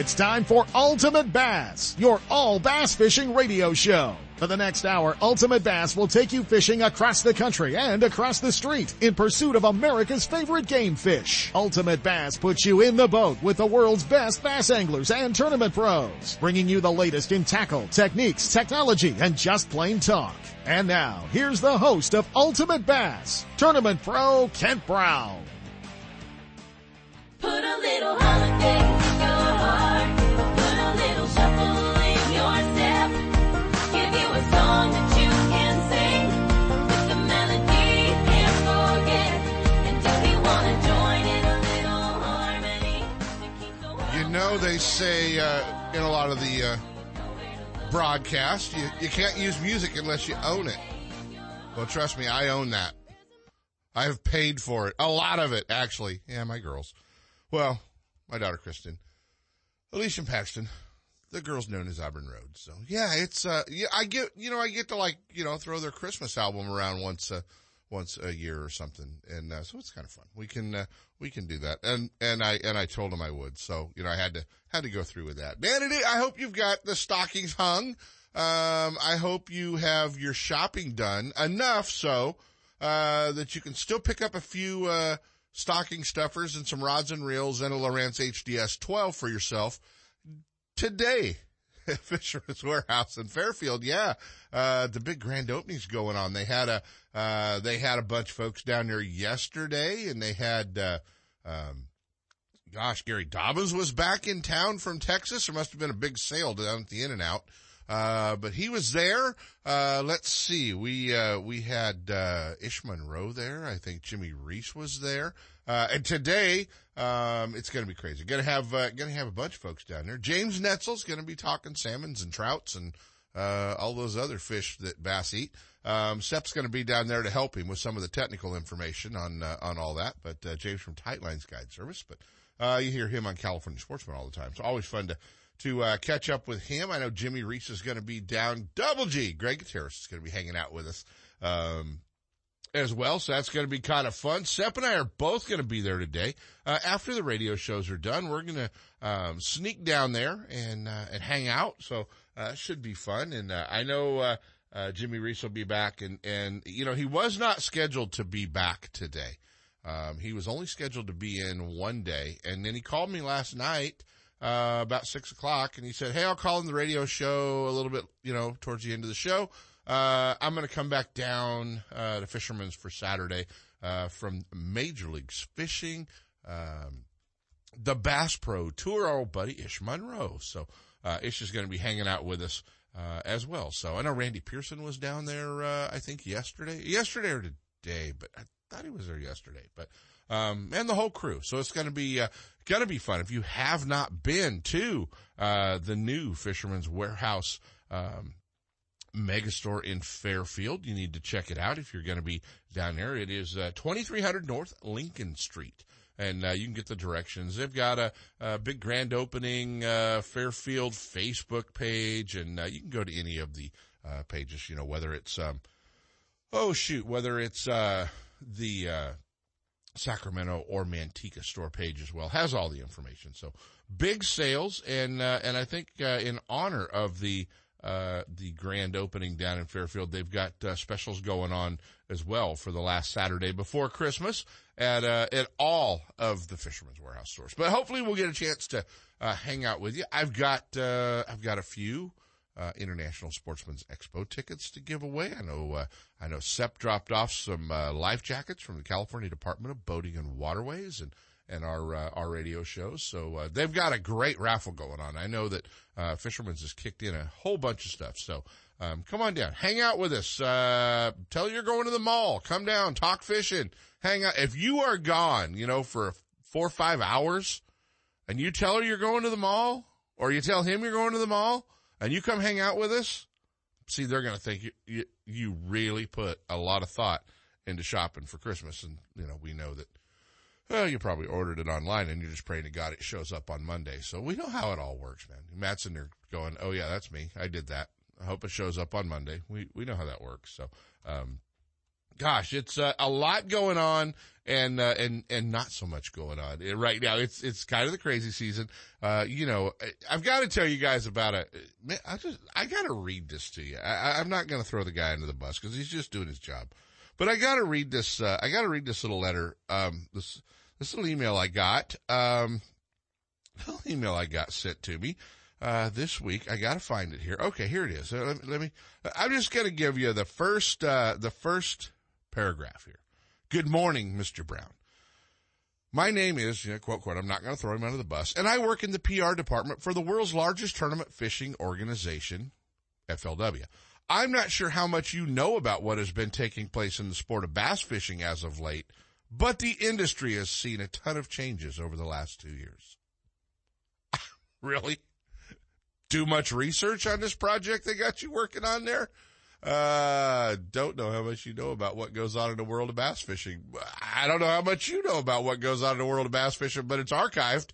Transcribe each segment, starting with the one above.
it's time for Ultimate Bass, your all bass fishing radio show. For the next hour, Ultimate Bass will take you fishing across the country and across the street in pursuit of America's favorite game fish. Ultimate Bass puts you in the boat with the world's best bass anglers and tournament pros, bringing you the latest in tackle, techniques, technology, and just plain talk. And now, here's the host of Ultimate Bass, Tournament Pro Kent Brown. Put a little holiday know, they say uh, in a lot of the uh, broadcasts, you, you can't use music unless you own it. Well, trust me, I own that. I have paid for it. A lot of it, actually. Yeah, my girls. Well, my daughter Kristen, Alicia Paxton, the girls known as Auburn Road. So yeah, it's uh, yeah, I get you know I get to like you know throw their Christmas album around once uh, once a year or something, and uh, so it's kind of fun. We can uh, we can do that, and and I and I told him I would, so you know I had to had to go through with that. Man, it is, I hope you've got the stockings hung. Um, I hope you have your shopping done enough so uh, that you can still pick up a few uh, stocking stuffers and some rods and reels and a Lowrance HDS 12 for yourself today. Fisherman's Warehouse in Fairfield. Yeah. Uh, the big grand opening's going on. They had a, uh, they had a bunch of folks down there yesterday and they had, uh, um, gosh, Gary Dobyns was back in town from Texas. There must have been a big sale down at the In and Out. Uh, but he was there. Uh, let's see. We, uh, we had, uh, Ish Monroe there. I think Jimmy Reese was there. Uh, and today, um, it's going to be crazy. Going to have, uh, going to have a bunch of folks down there. James Netzel's going to be talking salmons and trouts and, uh, all those other fish that bass eat. Um, Sep's going to be down there to help him with some of the technical information on, uh, on all that. But, uh, James from Tightlines Guide Service, but, uh, you hear him on California Sportsman all the time. It's always fun to, to uh, catch up with him. I know Jimmy Reese is going to be down. Double G, Greg Gutierrez is going to be hanging out with us um, as well. So that's going to be kind of fun. Sep and I are both going to be there today. Uh, after the radio shows are done, we're going to um, sneak down there and uh, and hang out. So uh, it should be fun. And uh, I know uh, uh, Jimmy Reese will be back. And and you know he was not scheduled to be back today. Um, he was only scheduled to be in one day, and then he called me last night uh, about six o'clock and he said, Hey, I'll call in the radio show a little bit, you know, towards the end of the show. Uh, I'm going to come back down, uh, to Fisherman's for Saturday, uh, from Major Leagues Fishing, um, the Bass Pro Tour, our old buddy Ish Monroe. So, uh, Ish is going to be hanging out with us, uh, as well. So I know Randy Pierson was down there, uh, I think yesterday, yesterday or today, but I thought he was there yesterday, but, um, and the whole crew. So it's going to be, uh, going to be fun. If you have not been to, uh, the new Fisherman's Warehouse, um, megastore in Fairfield, you need to check it out if you're going to be down there. It is, uh, 2300 North Lincoln Street. And, uh, you can get the directions. They've got a, a big grand opening, uh, Fairfield Facebook page, and, uh, you can go to any of the, uh, pages, you know, whether it's, um, oh shoot, whether it's, uh, the, Sacramento or Manteca store page as well has all the information. So big sales, and uh, and I think uh, in honor of the uh, the grand opening down in Fairfield, they've got uh, specials going on as well for the last Saturday before Christmas at uh, at all of the Fisherman's Warehouse stores. But hopefully, we'll get a chance to uh, hang out with you. I've got I've got a few uh, International Sportsman's Expo tickets to give away. I know, uh, I know Sep dropped off some, uh, life jackets from the California Department of Boating and Waterways and, and our, uh, our radio shows. So, uh, they've got a great raffle going on. I know that, uh, Fisherman's has kicked in a whole bunch of stuff. So, um, come on down, hang out with us, uh, tell you're going to the mall, come down, talk fishing, hang out. If you are gone, you know, for four or five hours and you tell her you're going to the mall or you tell him you're going to the mall, and you come hang out with us, see, they're going to think you, you, you really put a lot of thought into shopping for Christmas. And, you know, we know that, well, you probably ordered it online and you're just praying to God it shows up on Monday. So we know how it all works, man. Matt's in there going, Oh yeah, that's me. I did that. I hope it shows up on Monday. We, we know how that works. So, um, gosh, it's uh, a lot going on and uh, and and not so much going on right now. It's it's kind of the crazy season. Uh, you know, I've got to tell you guys about it. I just I got to read this to you. I- I'm not going to throw the guy under the bus because he's just doing his job, but I got to read this. Uh, I got to read this little letter. Um, this this little email I got. Um, little email I got sent to me uh, this week. I got to find it here. Okay, here it is. Uh, let, me, let me. I'm just going to give you the first uh, the first paragraph here. Good morning, Mr. Brown. My name is, you know, quote, quote, I'm not going to throw him under the bus, and I work in the PR department for the world's largest tournament fishing organization, FLW. I'm not sure how much you know about what has been taking place in the sport of bass fishing as of late, but the industry has seen a ton of changes over the last two years. really? Do much research on this project they got you working on there? Uh, don't know how much you know about what goes on in the world of bass fishing. I don't know how much you know about what goes on in the world of bass fishing, but it's archived.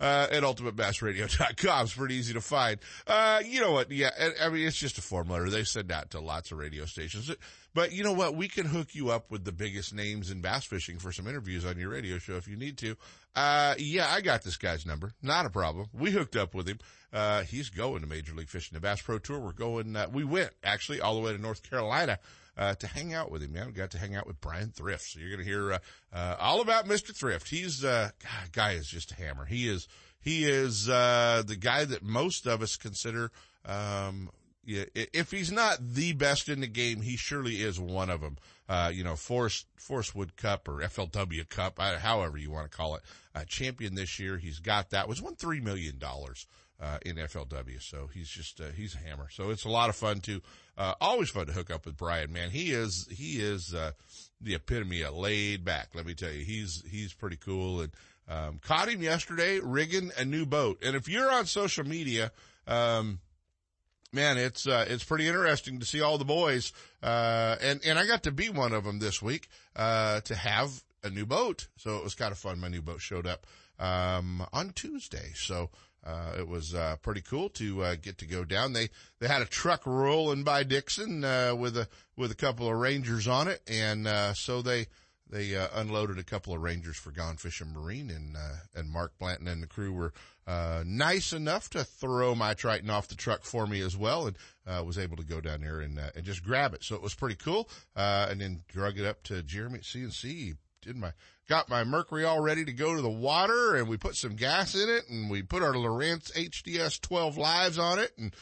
Uh, at ultimatebassradio.com. It's pretty easy to find. Uh, you know what? Yeah. I mean, it's just a form letter. They send that to lots of radio stations. But you know what? We can hook you up with the biggest names in bass fishing for some interviews on your radio show if you need to. Uh, yeah, I got this guy's number. Not a problem. We hooked up with him. Uh, he's going to Major League Fishing, the Bass Pro Tour. We're going, uh, we went actually all the way to North Carolina. Uh, to hang out with him, man. We got to hang out with Bryan Thrift. So you're going to hear, uh, uh, all about Mr. Thrift. He's, uh, God, guy is just a hammer. He is, he is, uh, the guy that most of us consider, um, if he's not the best in the game, he surely is one of them. Uh, you know, Forrest, Forrest Wood Cup or FLW Cup, however you want to call it, uh, champion this year. He's got that was won $3 million, uh, in FLW. So he's just, uh, he's a hammer. So it's a lot of fun to, uh, always fun to hook up with Bryan, man. He is, he is, uh, the epitome of laid back. Let me tell you, he's, he's pretty cool and, um, caught him yesterday rigging a new boat. And if you're on social media, um, man, it's uh, it's pretty interesting to see all the boys, uh, and and I got to be one of them this week uh, to have a new boat, so it was kind of fun. My new boat showed up um, on Tuesday, so. Uh, it was, uh, pretty cool to, uh, get to go down. They, they had a truck rolling by Dixon, uh, with a, with a couple of Rangers on it. And, uh, so they, they, uh, unloaded a couple of Rangers for Gone Fishing Marine and, uh, and Mark Blanton and the crew were, uh, nice enough to throw my Triton off the truck for me as well and, uh, was able to go down there and, uh, and just grab it. So it was pretty cool. Uh, and then drug it up to Jeremy at CNC. Did my, got my Mercury all ready to go to the water and we put some gas in it and we put our Lowrance HDS 12 lives on it and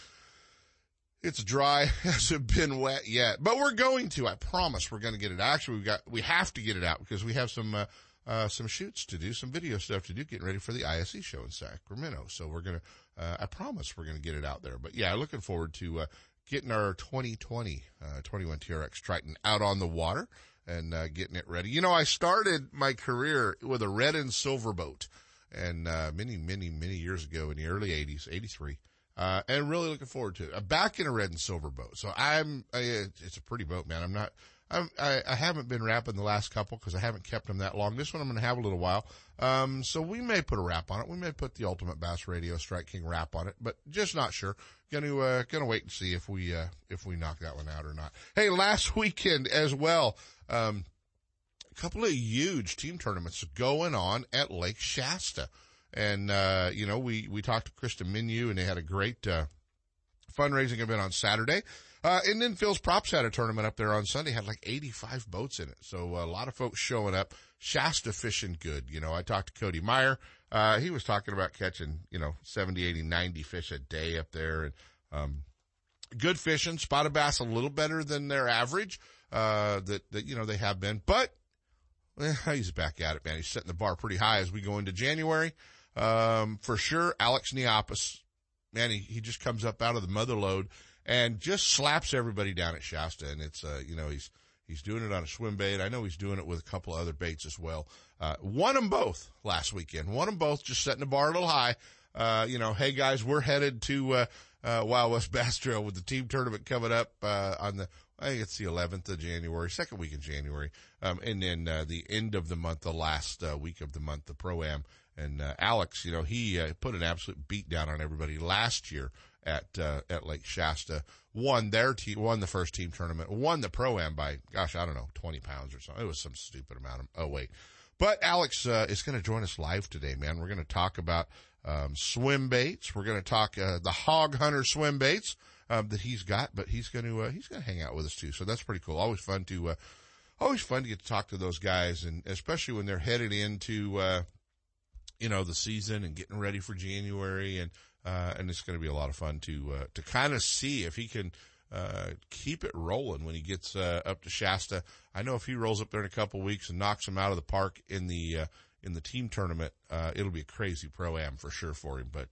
it's dry. Hasn't been wet yet, but we're going to. I promise we're going to get it. Actually, we got we have to get it out because we have some uh, uh, some shoots to do, some video stuff to do, getting ready for the ISE show in Sacramento. So we're gonna. Uh, I promise we're gonna get it out there. But yeah, looking forward to uh, getting our 2020 uh, 21 TRX Triton out on the water and uh, getting it ready. You know, I started my career with a red and silver boat, and uh, many, many, many years ago in the early 80s, 83. Uh, and really looking forward to it. I'm back in a red and silver boat. So I'm, I, it's a pretty boat, man. I'm not, I, I haven't been wrapping the last couple because I haven't kept them that long. This one I'm going to have a little while. Um, so we may put a wrap on it. We may put the Ultimate Bass Radio Strike King wrap on it, but just not sure. Gonna, uh, gonna wait and see if we, uh, if we knock that one out or not. Hey, last weekend as well, um, a couple of huge team tournaments going on at Lake Shasta. And, uh, you know, we, we talked to Kristen Minu and they had a great, uh, fundraising event on Saturday. Uh, and then Phil's Props had a tournament up there on Sunday, had like 85 boats in it. So a lot of folks showing up. Shasta fishing good. You know, I talked to Cody Meyer. Uh, he was talking about catching, you know, 70, 80, 90 fish a day up there. And, um, good fishing, spotted bass a little better than their average, uh, that, that, you know, they have been, but eh, he's back at it, man. He's setting the bar pretty high as we go into January. Um, for sure, Alex Neopis, man, he, he just comes up out of the mother load and just slaps everybody down at Shasta. And it's, uh, you know, he's, he's doing it on a swim bait. I know he's doing it with a couple of other baits as well. Uh, won them both last weekend. Won them both, just setting the bar a little high. Uh, you know, hey guys, we're headed to, uh, uh, Wild West Bass Trail with the team tournament coming up, uh, on the, I think it's the 11th of January, second week in January. Um, and then, uh, the end of the month, the last, uh, week of the month, the Pro-Am. And, uh, Alex, you know, he, uh, put an absolute beat down on everybody last year at uh, at Lake Shasta. Won their team, won the first team tournament, won the pro am by gosh, I don't know, twenty pounds or something. It was some stupid amount of oh wait. But Alex uh, is going to join us live today, man. We're going to talk about um, swim baits. We're going to talk uh, the Hog Hunter swim baits um, that he's got, but he's going to uh, he's going to hang out with us too. So that's pretty cool. Always fun to uh, always fun to get to talk to those guys, and especially when they're headed into uh, you know the season and getting ready for January, and uh, and it's going to be a lot of fun to uh, to kind of see if he can uh, keep it rolling when he gets uh, up to Shasta. I know if he rolls up there in a couple weeks and knocks him out of the park in the uh, in the team tournament, uh, it'll be a crazy pro am for sure for him. But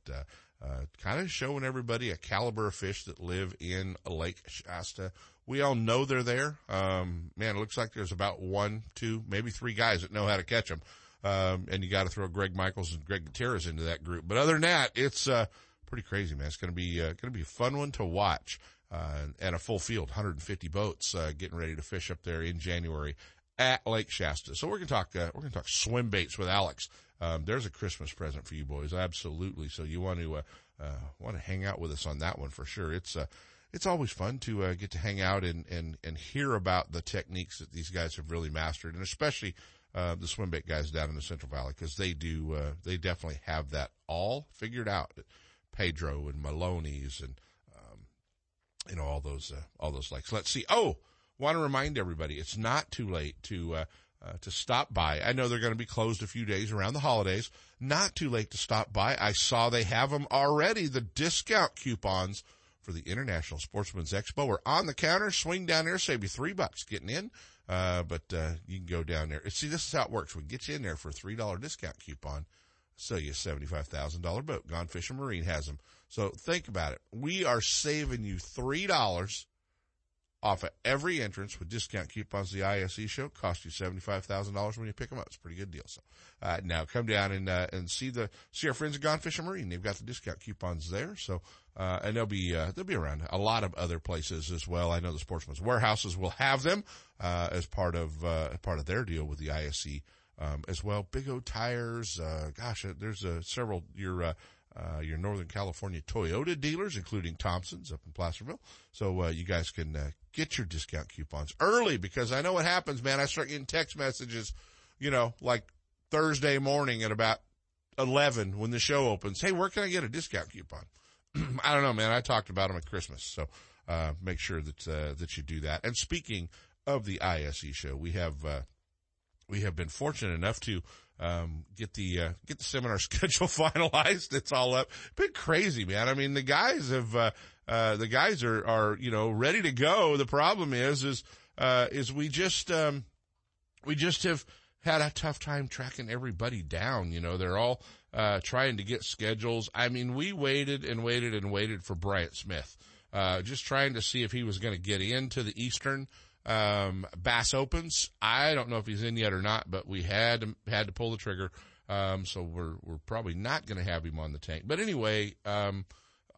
kind of showing everybody a caliber of fish that live in Lake Shasta. We all know they're there. Um, man, it looks like there's about one, two, maybe three guys that know how to catch them. Um, and you got to throw Greg Michaels and Greg Gutierrez into that group. But other than that, it's uh, pretty crazy, man. It's going to be uh, going to be a fun one to watch. Uh, and a full field, 150 boats uh, getting ready to fish up there in January at Lake Shasta. So we're going to talk uh, we're going to talk swim baits with Alex. Um, there's a Christmas present for you boys, absolutely. So you want to uh, uh, want to hang out with us on that one for sure. It's uh, it's always fun to get to hang out and, and and hear about the techniques that these guys have really mastered, and especially the swim bait guys down in the Central Valley because they do they definitely have that all figured out. Pedro and Maloney's and um, you know all those uh, all those likes. Let's see. Oh, want to remind everybody, it's not too late to uh, uh, to stop by. I know they're going to be closed a few days around the holidays. Not too late to stop by. I saw they have them already. The discount coupons for the International Sportsman's Expo are on the counter. Swing down there, save you three bucks getting in. Uh, but uh, you can go down there. See, this is how it works. We get you in there for a three dollar discount coupon. Sell you a seventy-five thousand dollar boat. Gone Fishing Marine has them. So think about it. We are saving you three dollars off of every entrance with discount coupons. The ISE show cost you seventy five thousand dollars when you pick them up. It's a pretty good deal. So uh, now come down and uh, and see the see our friends at Gone Fishing Marine. They've got the discount coupons there. So uh, and they'll be uh, they'll be around a lot of other places as well. I know the Sportsman's Warehouses will have them uh, as part of uh, part of their deal with the ISE. Um, as well, Big O tires. Uh, gosh, uh, there's uh, several your uh, uh, your Northern California Toyota dealers, including Thompson's up in Placerville. So uh, you guys can uh, get your discount coupons early because I know what happens, man. I start getting text messages, you know, like Thursday morning at about 11 when the show opens. Hey, where can I get a discount coupon? I don't know, man. I talked about them at Christmas. So, uh, make sure that, uh, that you do that. And speaking of the ISE show, we have, uh, we have been fortunate enough to, um, get the, uh, get the seminar schedule finalized. It's all up. Been crazy, man. I mean, the guys have, uh, uh, the guys are, are, you know, ready to go. The problem is, is, uh, is we just, um, we just have had a tough time tracking everybody down. You know, they're all, uh, trying to get schedules. I mean, we waited and waited and waited for Bryant Smith, uh, just trying to see if he was going to get into the Eastern, um, Bass Opens. I don't know if he's in yet or not, but we had to, had to pull the trigger. Um, so we're, we're probably not going to have him on the tank. But anyway, um,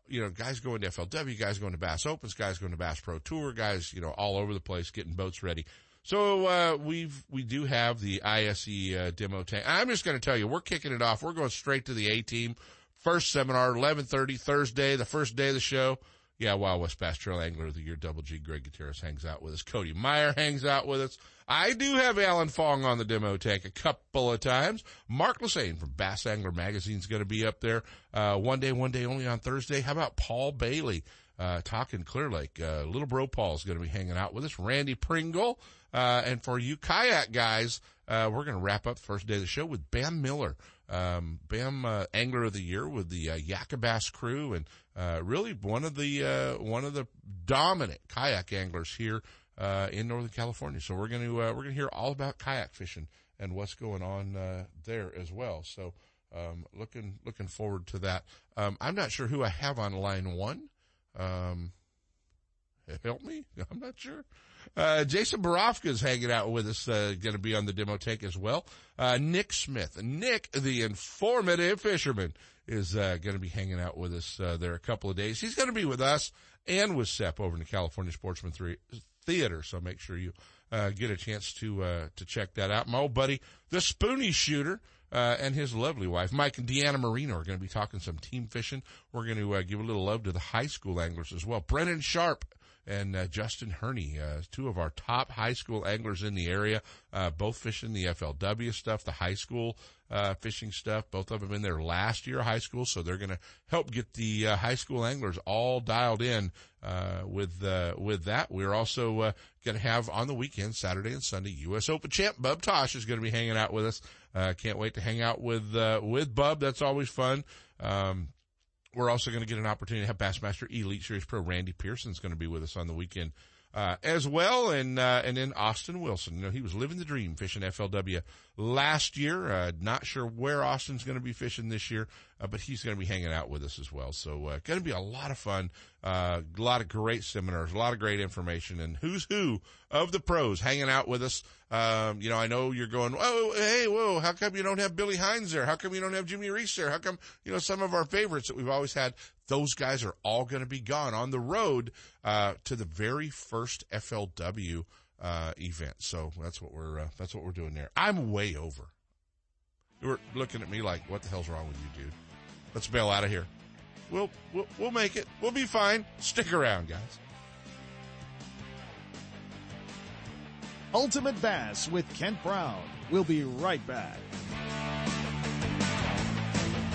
you know, guys going to FLW, guys going to Bass Opens, guys going to Bass Pro Tour, guys, you know, all over the place getting boats ready. So, uh, we've, we do have the ISE, uh, demo tank. I'm just going to tell you, we're kicking it off. We're going straight to the A team. First seminar, 1130 Thursday, the first day of the show. Yeah, Wild West Bass Trail Angler of the Year, Double G, Greg Gutierrez hangs out with us. Cody Meyer hangs out with us. I do have Alan Fong on the demo tank a couple of times. Mark Lassagne from Bass Angler Magazine is going to be up there, uh, one day, one day only on Thursday. How about Paul Bailey? Uh, talking Clear Lake, uh, little bro Paul is going to be hanging out with us. Randy Pringle, uh, and for you kayak guys, uh, we're going to wrap up the first day of the show with Bam Miller, um, Bam uh, Angler of the Year with the uh, Yakabass crew, and uh, really one of the uh, one of the dominant kayak anglers here uh, in Northern California. So we're going to uh, we're going to hear all about kayak fishing and what's going on uh, there as well. So um, looking looking forward to that. Um, I'm not sure who I have on line one. Um, help me, I'm not sure. Uh, Jason Borofka is hanging out with us, uh, going to be on the demo take as well. Uh, Nick Smith, Nick, the informative fisherman, is uh, going to be hanging out with us uh, there a couple of days. He's going to be with us and with Sep over in the California Sportsman Three Theater. So make sure you uh, get a chance to uh, to check that out. My old buddy, the Spoonie Shooter, uh, and his lovely wife, Mike and Deanna Marino, are going to be talking some team fishing. We're going to uh, give a little love to the high school anglers as well. Brennan Sharp and uh, Justin Herney, uh, two of our top high school anglers in the area, uh, both fishing the FLW stuff, the high school uh, fishing stuff. Both of them in their last year of high school, so they're going to help get the uh, high school anglers all dialed in uh, with with that. We're also going to have on the weekend, Saturday and Sunday, U.S. Open champ Bub Tosh is going to be hanging out with us. can't wait to hang out with with Bub. That's always fun. Um, we're also going to get an opportunity to have Bassmaster Elite Series Pro Randy Pierson's going to be with us on the weekend uh, as well, and uh, and then Austin Wilson. You know, he was living the dream fishing FLW last year. Uh, not sure where Austin's going to be fishing this year, uh, but he's going to be hanging out with us as well. So, uh, going to be a lot of fun. Uh, a lot of great seminars, a lot of great information, and who's who of the pros hanging out with us. Um, you know, I know you're going, oh, hey, whoa, how come you don't have Billy Hines there? How come you don't have Jimmy Reese there? How come, you know, some of our favorites that we've always had, those guys are all going to be gone on the road, uh, to the very first FLW, uh, event. So that's what we're, uh, that's what we're doing there. I'm way over. You're looking at me like, what the hell's wrong with you, dude? Let's bail out of here. We'll, we'll, we'll make it. We'll be fine. Stick around, guys. Ultimate Bass with Kent Brown. We'll be right back.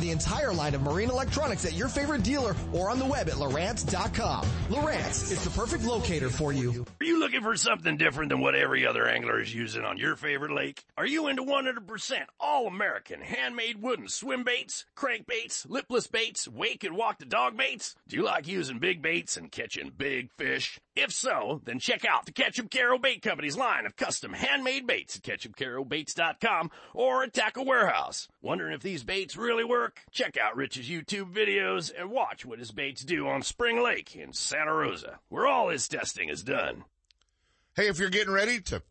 the entire line of marine electronics at your favorite dealer or on the web at Lowrance.com. Lowrance is the perfect locator for you. Are you looking for something different than what every other angler is using on your favorite lake? Are you into 100% all American handmade wooden swim baits, crankbaits, lipless baits, wake and walk the dog baits? Do you like using big baits and catching big fish? If so, then check out the Ketchup Carroll Bait Company's line of custom handmade baits at ketchupcarrowbaits.com or at Tackle Warehouse. Wondering if these baits really work? Check out Rich's YouTube videos and watch what his baits do on Spring Lake in Santa Rosa, where all his testing is done. Hey, if you're getting ready to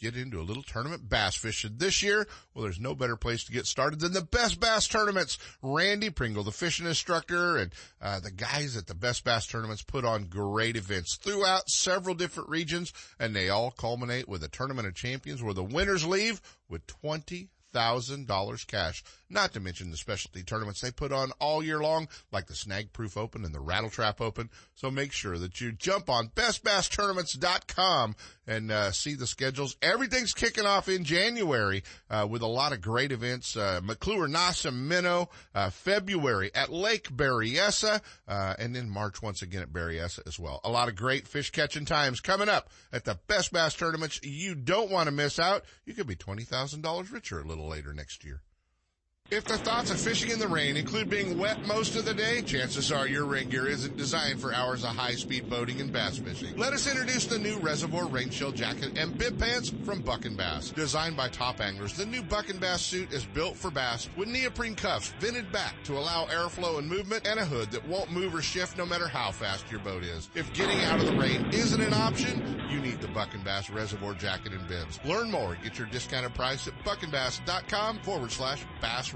get into a little tournament bass fishing this year, well, there's no better place to get started than the Best Bass Tournaments. Randy Pringle, the fishing instructor, and uh, the guys at the Best Bass Tournaments put on great events throughout several different regions, and they all culminate with a Tournament of Champions where the winners leave with twenty thousand dollars cash. Not to mention the specialty tournaments they put on all year long, like the Snag Proof Open and the Rattle Trap Open. So make sure that you jump on bestbasstournaments.com and uh, see the schedules. Everything's kicking off in January uh, with a lot of great events. Uh, McClure, Nasa, Minnow, uh, February at Lake Berryessa, uh, and then March once again at Berryessa as well. A lot of great fish catching times coming up at the Best Bass Tournaments. You don't want to miss out. You could be $20,000 richer a little later next year. If the thoughts of fishing in the rain include being wet most of the day, chances are your rain gear isn't designed for hours of high-speed boating and bass fishing. Let us introduce the new Reservoir Rain Jacket and Bib Pants from Buck and Bass. Designed by top anglers, the new Buck and Bass suit is built for bass with neoprene cuffs vented back to allow airflow and movement and a hood that won't move or shift no matter how fast your boat is. If getting out of the rain isn't an option, you need the Buck and Bass Reservoir Jacket and Bibs. Learn more. Get your discounted price at buckandbass.com forward slash bass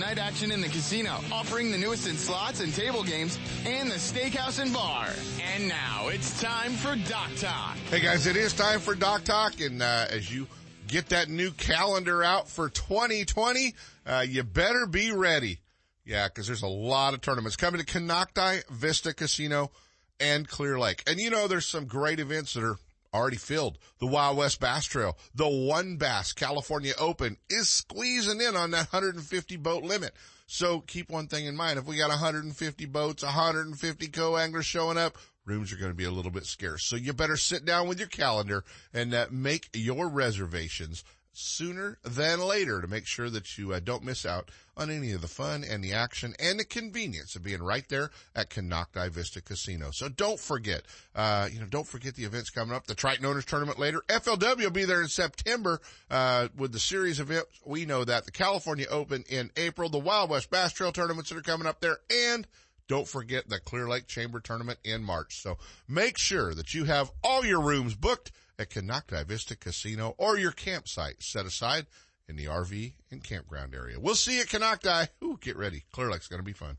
night action in the casino, offering the newest in slots and table games, and the steakhouse and bar. And now it's time for Dock Talk. Hey guys, it is time for Dock Talk, and uh, as you get that new calendar out for 2020, uh, you better be ready. Yeah, because there's a lot of tournaments coming to Konocti Vista Casino and Clear Lake, and you know there's some great events that are already filled. The Wild West Bass Trail, the One Bass California Open is squeezing in on that 150 boat limit. So keep one thing in mind. If we got 150 boats, 150 co-anglers showing up, rooms are going to be a little bit scarce. So you better sit down with your calendar and uh, make your reservations sooner than later to make sure that you uh, don't miss out on any of the fun and the action and the convenience of being right there at Konocti Vista Casino. So don't forget, uh, you know, don't forget the events coming up. The Triton Owners Tournament later. FLW will be there in September, uh, with the series events. We know that. The California Open in April, the Wild West Bass Trail tournaments that are coming up there, and don't forget the Clear Lake Chamber Tournament in March. So make sure that you have all your rooms booked at Konocti Vista Casino or your campsite set aside in the RV and campground area. We'll see you at Konocti. Ooh, get ready. Clear Lake's going to be fun.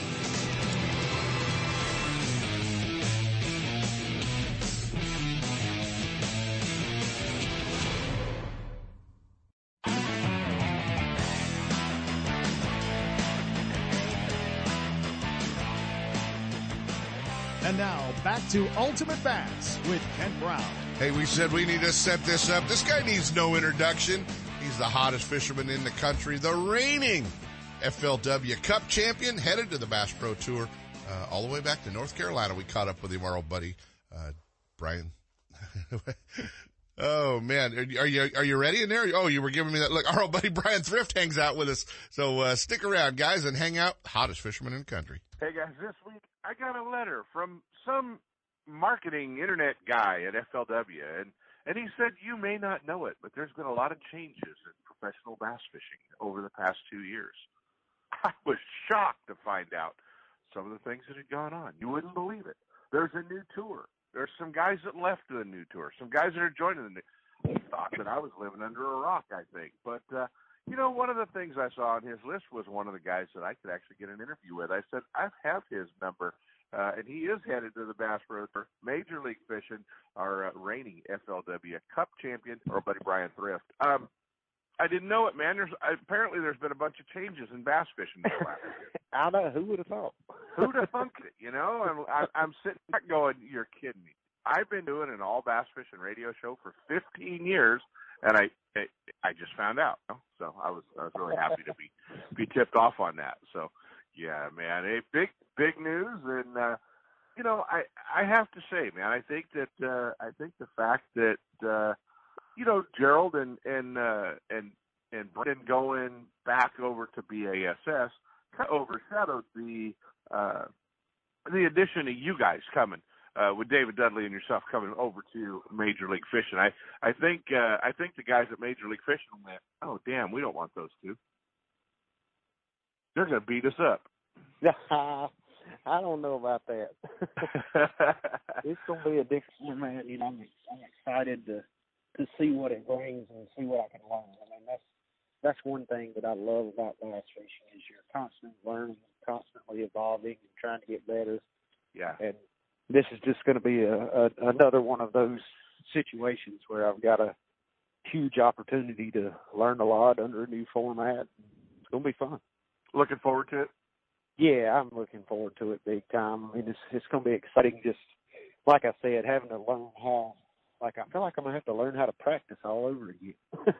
to Ultimate Bass with Kent Brown. Hey, we said we need to set this up. This guy needs no introduction. He's the hottest fisherman in the country, the reigning FLW Cup champion, headed to the Bass Pro Tour, uh, all the way back to North Carolina. We caught up with him, our old buddy, uh, Bryan. oh man, are you, are you are you ready in there? Oh, you were giving me that look. Our old buddy Bryan Thrift hangs out with us, so uh, stick around, guys, and hang out. Hottest fisherman in the country. Hey guys, this week I got a letter from some marketing internet guy at FLW, and and he said you may not know it, but there's been a lot of changes in professional bass fishing over the past two years. I was shocked to find out some of the things that had gone on. You wouldn't believe it. There's a new tour. There's some guys that left the new tour. Some guys that are joining the new. I thought that I was living under a rock. I think, but. uh you know, one of the things I saw on his list was one of the guys that I could actually get an interview with. I said, I have his number, uh, and he is headed to the Bass Pro for Major League Fishing, our uh, reigning FLW Cup champion, our buddy Bryan Thrift. Um, I didn't know it, man. There's apparently there's been a bunch of changes in bass fishing this last year. I know. Who would have thought? Who'd have thunk it? You know, I'm, I, I'm sitting back going, "You're kidding me." I've been doing an all bass fishing radio show for 15 years, and I I, I just found out. So I was I was really happy to be be tipped off on that. So yeah, man, a big big news, and uh, you know I I have to say, man, I think that uh, I think the fact that uh, you know Gerald and and uh, and and Brendan going back over to BASS kind of overshadowed the uh, the addition of you guys coming uh, with David Dudley and yourself coming over to Major League Fishing. I I think uh, I think the guys at Major League Fishing went, oh damn, we don't want those two. They're going to beat us up. I don't know about that. it's going to be a different format. You know, I'm, I'm excited to to see what it brings and see what I can learn. I mean, that's that's one thing that I love about bass fishing is you're constantly learning, constantly evolving, and trying to get better. Yeah. And this is just going to be a, a another one of those situations where I've got a huge opportunity to learn a lot under a new format. It's going to be fun. Looking forward to it. Yeah, I'm looking forward to it big time. I mean, it's it's going to be exciting. Just like I said, having to learn how. Like I feel like I'm gonna have to learn how to practice all over again.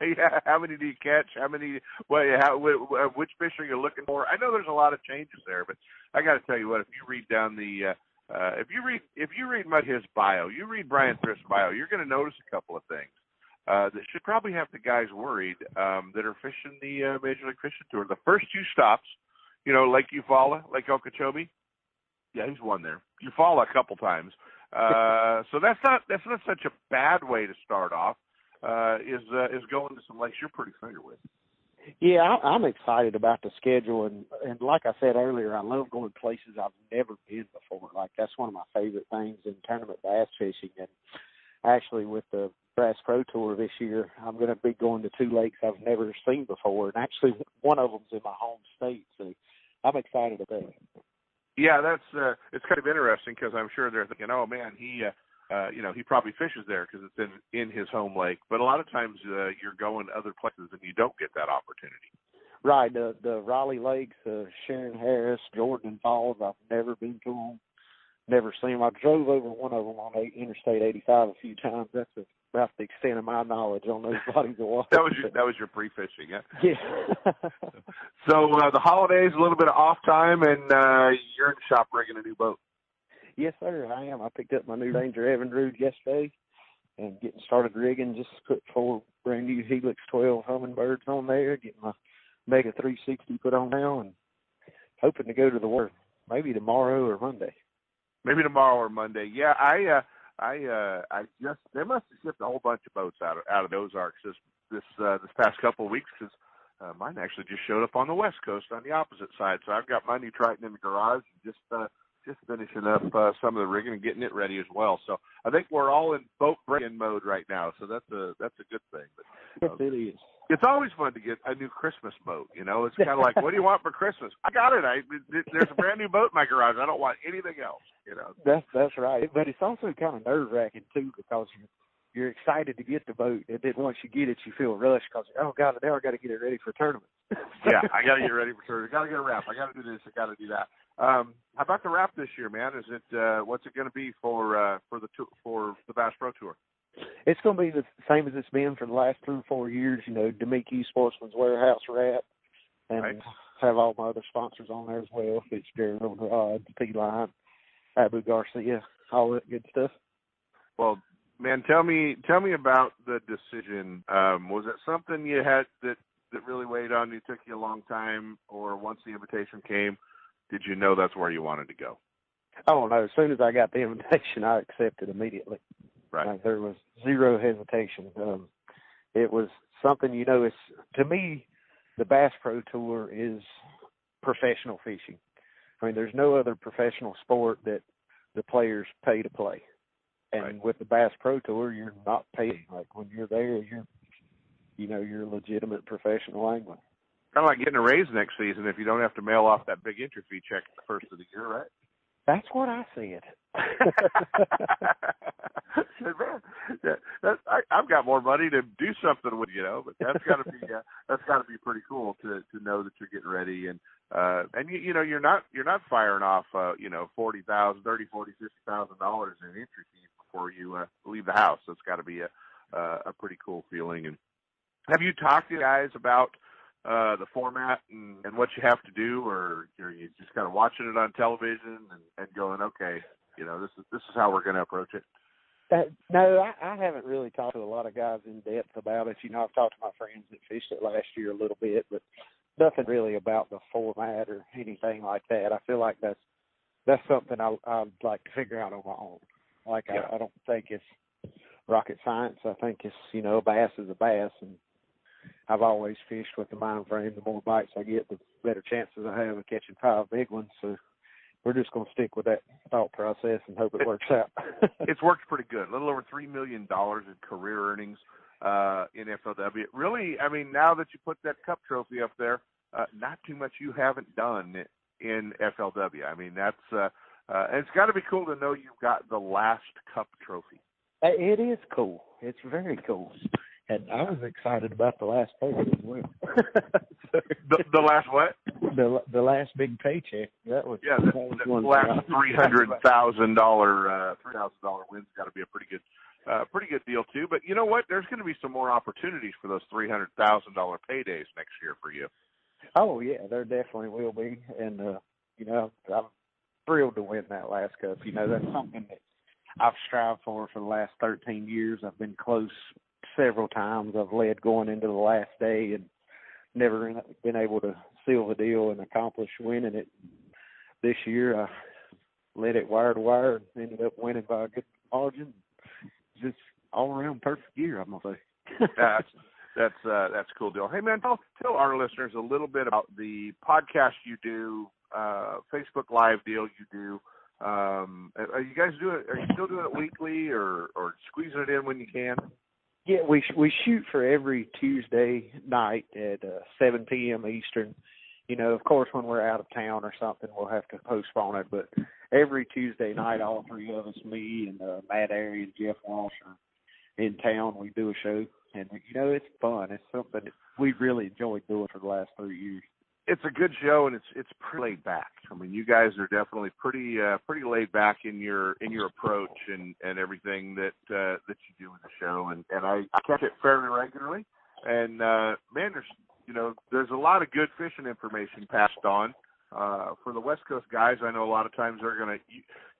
yeah. How many do you catch? How many? Well, how? wh- Which fish are you looking for? I know there's a lot of changes there, but I got to tell you what. If you read down the, uh, uh, if you read, if you read my his bio, you read Bryan Thrift's bio, you're going to notice a couple of things uh, that should probably have the guys worried um, that are fishing the uh, Major League Fishing Tour. The first two stops, you know, Lake Eufaula, Lake Okeechobee. Yeah, he's won there. Eufaula a couple times. Uh, so that's not that's not such a bad way to start off. Uh, is uh, is going to some lakes you're pretty familiar with. Yeah, I, I'm excited about the schedule, and and like I said earlier, I love going places I've never been before. Like that's one of my favorite things in tournament bass fishing. And actually, with the Bass Pro Tour this year, I'm going to be going to two lakes I've never seen before, and actually one of them's in my home state. So I'm excited about it. Yeah, that's uh, it's kind of interesting because I'm sure they're thinking, oh man, he, uh, uh, you know, he probably fishes there because it's in in his home lake. But a lot of times uh, you're going other places and you don't get that opportunity. Right, the the Raleigh Lakes, uh, Shearon Harris, Jordan Falls. I've never been to them, never seen them. I drove over one of them on eight, Interstate 85 a few times. That's about the extent of my knowledge on those bodies of water. That was your that was your pre-fishing, yeah. yeah. So uh, the holidays, a little bit of off time, and uh, you're in the shop rigging a new boat. yes, sir. I am. I picked up my new Ranger Evinrude yesterday, and getting started rigging. Just put four brand new Helix 12 Humminbirds on there. Getting my Mega 360 put on now, and hoping to go to the water maybe tomorrow or Monday. Maybe tomorrow or Monday. Yeah, I uh, I uh, I just they must have shipped a whole bunch of boats out of out of Ozarks this this uh, this past couple of weeks because uh, mine actually just showed up on the west coast on the opposite side. So I've got my new Triton in the garage and just uh, just finishing up uh, some of the rigging and getting it ready as well. So I think we're all in boat rigging mode right now. So that's a that's a good thing. But, uh, It is. it's always fun to get a new Christmas boat. You know, it's kind of like, what do you want for Christmas? I got it. I there's a brand new boat in my garage. I don't want anything else. You know. That's that's right. But it's also kind of nerve wracking too because you're you're excited to get the boat, and then once you get it, you feel rushed because oh god, now I got to get it ready for tournament. yeah, I got to get ready for tournament. Got to get a wrap. I got to do this. I got to do that. Um, how about the wrap this year, man? Is it uh, what's it going to be for uh, for the tour, for the Bass Pro Tour? It's going to be the same as it's been for the last three or four years. You know, Demeke Sportsman's Warehouse wrap, and Right. have all my other sponsors on there as well. Fitzgerald, Rod, P Line, Abu Garcia, all that good stuff. Well, man, tell me tell me about the decision. Um, was it something you had that that really weighed on you? Took you a long time, or once the invitation came, did you know that's where you wanted to go? Oh no! As soon as I got the invitation, I accepted immediately. Right. Like, there was zero hesitation. Um, it was something you know. It's to me, the Bass Pro Tour is professional fishing. I mean, there's no other professional sport that the players pay to play. And Right. with the Bass Pro Tour, you're not paying. Like when you're there, you're, you know, you're a legitimate professional angler. Kind of like getting a raise next season if you don't have to mail off that big entry fee check at the first of the year, right? That's what I said. Said, man, that, that, I, I've got more money to do something with, you know. But that's got to be uh, that's got to be pretty cool to to know that you're getting ready and uh and you you know you're not you're not firing off uh you know forty thousand, thirty, forty, fifty thousand dollars in entry fees before you uh, leave the house. It's got to be a uh, a pretty cool feeling. And have you talked to you guys about uh the format and, and what you have to do, or are you just kind of watching it on television and, and going, okay, you know, this is this is how we're going to approach it? That, no, I, I haven't really talked to a lot of guys in depth about it. You know, I've talked to my friends that fished it last year a little bit, but nothing really about the format or anything like that. I feel like that's that's something I, I'd like to figure out on my own. Like Yeah. I, I don't think it's rocket science. I think it's you know a bass is a bass, and I've always fished with the mind frame. The more bites I get, the better chances I have of catching five big ones. So we're just going to stick with that thought process and hope it works out. it's worked pretty good. A little over three million dollars in career earnings uh, in FLW. Really, I mean, now that you put that cup trophy up there, uh, not too much you haven't done in FLW. I mean, that's uh, uh, it's got to be cool to know you've got the last cup trophy. It is cool. It's very cool. And I was excited about the last paycheck as well. The, the last what? the the last big paycheck. That was Yeah, that the, was the one last three hundred thousand dollar uh three thousand dollar win's got to be a pretty good uh pretty good deal too. But you know what? There's going to be some more opportunities for those three hundred thousand dollar paydays next year for you. Oh yeah, there definitely will be, and uh, you know I'm thrilled to win that last cup. You know that's something that I've strived for for the last 13 years. I've been close several times. I've led going into the last day and never been able to seal the deal and accomplish winning it. This year I led it wire to wire and ended up winning by a good margin. Just all around perfect year, I'm gonna say. that's that's uh that's cool deal. Hey man, tell tell our listeners a little bit about the podcast you do, uh Facebook Live deal you do. Um are you guys doing are you still doing it weekly or or squeezing it in when you can? Yeah, we we shoot for every Tuesday night at uh, 7 p.m. Eastern. You know, of course, when we're out of town or something, we'll have to postpone it. But every Tuesday night, all three of us, me and uh, Matt Arey and Jeff Walsh, are in town. We do a show, and you know, it's fun. It's something that we've really enjoyed doing for the last three years. It's a good show and it's it's pretty laid back. I mean, you guys are definitely pretty uh, pretty laid back in your in your approach and and everything that uh, that you do in the show. And and I, I catch it fairly regularly. And uh, man, there's you know there's a lot of good fishing information passed on. Uh, for the West Coast guys, I know a lot of times they're gonna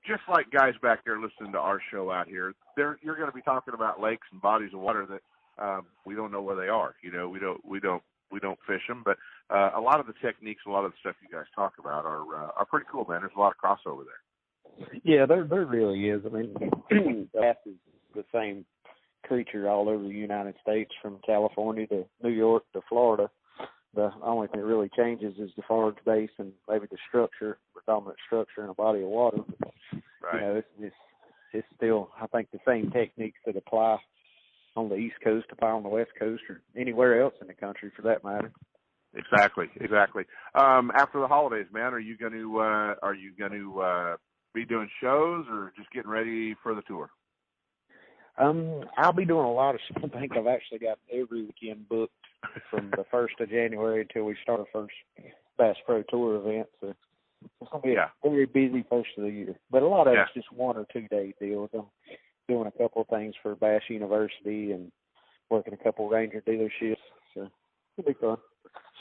just like guys back there listening to our show out here. They're you're to be talking about lakes and bodies of water that um, we don't know where they are. You know, we don't we don't we don't fish them, but uh, a lot of the techniques, a lot of the stuff you guys talk about are uh, are pretty cool, man. There's a lot of crossover there. Yeah, there there really is. I mean, bass is the same creature all over the United States, from California to New York to Florida. The only thing that really changes is the forage base and maybe the structure, the dominant structure in a body of water. Right. You know, it's, it's it's still I think the same techniques that apply on the East Coast apply on the West Coast or anywhere else in the country for that matter. Exactly, exactly. Um, after the holidays, man, are you going to uh, are you going to uh, be doing shows or just getting ready for the tour? Um, I'll be doing a lot of. I think I've actually got every weekend booked from the first of January until we start our first Bass Pro Tour event. So it's gonna be Yeah. a very busy first of the year. But a lot of Yeah. it's just one or two day deals. I'm doing a couple of things for Bass University and working a couple of Ranger dealerships. So it'll be fun.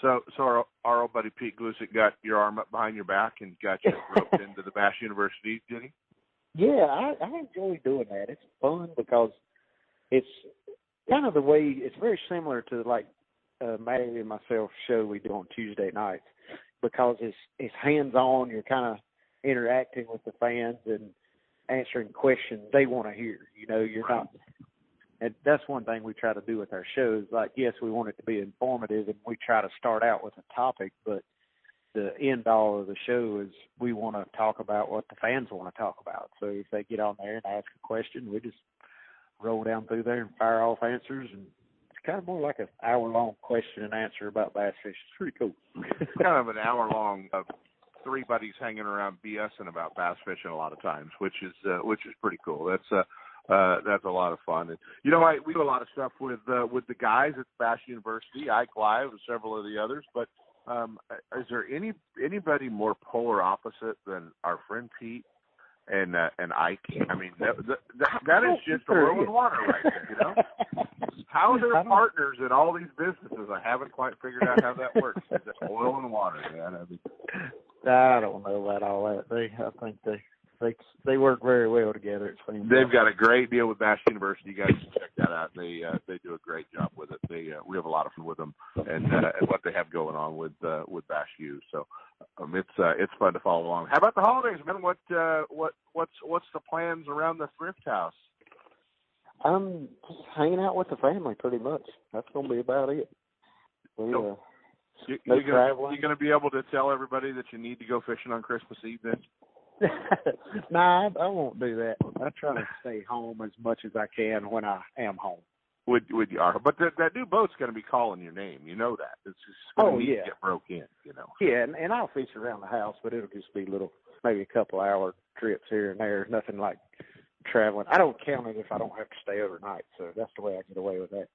So, so our, our old buddy Pete Gluszek got your arm up behind your back and got you roped into the Bass University, did he? Yeah, I, I enjoy doing that. It's fun because it's kind of the way it's very similar to like uh Mary and myself show we do on Tuesday nights because it's it's hands on, you're kinda interacting with the fans and answering questions they want to hear. You know, you're not and that's one thing we try to do with our shows. Like, yes, we want it to be informative, and we try to start out with a topic, but the end all of the show is we want to talk about what the fans want to talk about. So if they get on there and ask a question, we just roll down through there and fire off answers, and it's kind of more like an hour long question and answer about bass fishing. It's pretty cool. Kind of an hour long of three buddies hanging around BSing about bass fishing a lot of times, which is uh, which is pretty cool. That's uh, uh, that's a lot of fun. And you know, I we do a lot of stuff with uh, with the guys at Bass University, Ike Live, and several of the others. But um, is there any anybody more polar opposite than our friend Pete and uh, and Ike? I mean, that, that, that is just a oil and water right there. You know, how they're don't- partners in all these businesses. I haven't quite figured out how that works. Is it oil and water, man? I mean, I don't know about all that. They, I think they, they, they work very well together. It seems. They've got a great deal with Bass University. You guys should check that out. They uh, they do a great job with it. They uh, we have a lot of fun with them and uh, and what they have going on with uh, with Bass U. So um, it's uh, it's fun to follow along. How about the holidays, man? What uh, what what's what's the plans around the thrift house? I'm just hanging out with the family pretty much. That's gonna be about it. We, uh, You, No you gonna, traveling? you gonna be able to tell everybody that you need to go fishing on Christmas Eve then? nah, I, I won't do that. I try to stay home as much as I can when I am home. would would you are? But that that new boat's going to be calling your name. You know that. It's just going Oh, yeah. to get broke in. You know. Yeah, and, and I'll fish around the house, but it'll just be little, maybe a couple hour trips here and there. Nothing like traveling. I don't count it if I don't have to stay overnight. So that's the way I get away with that.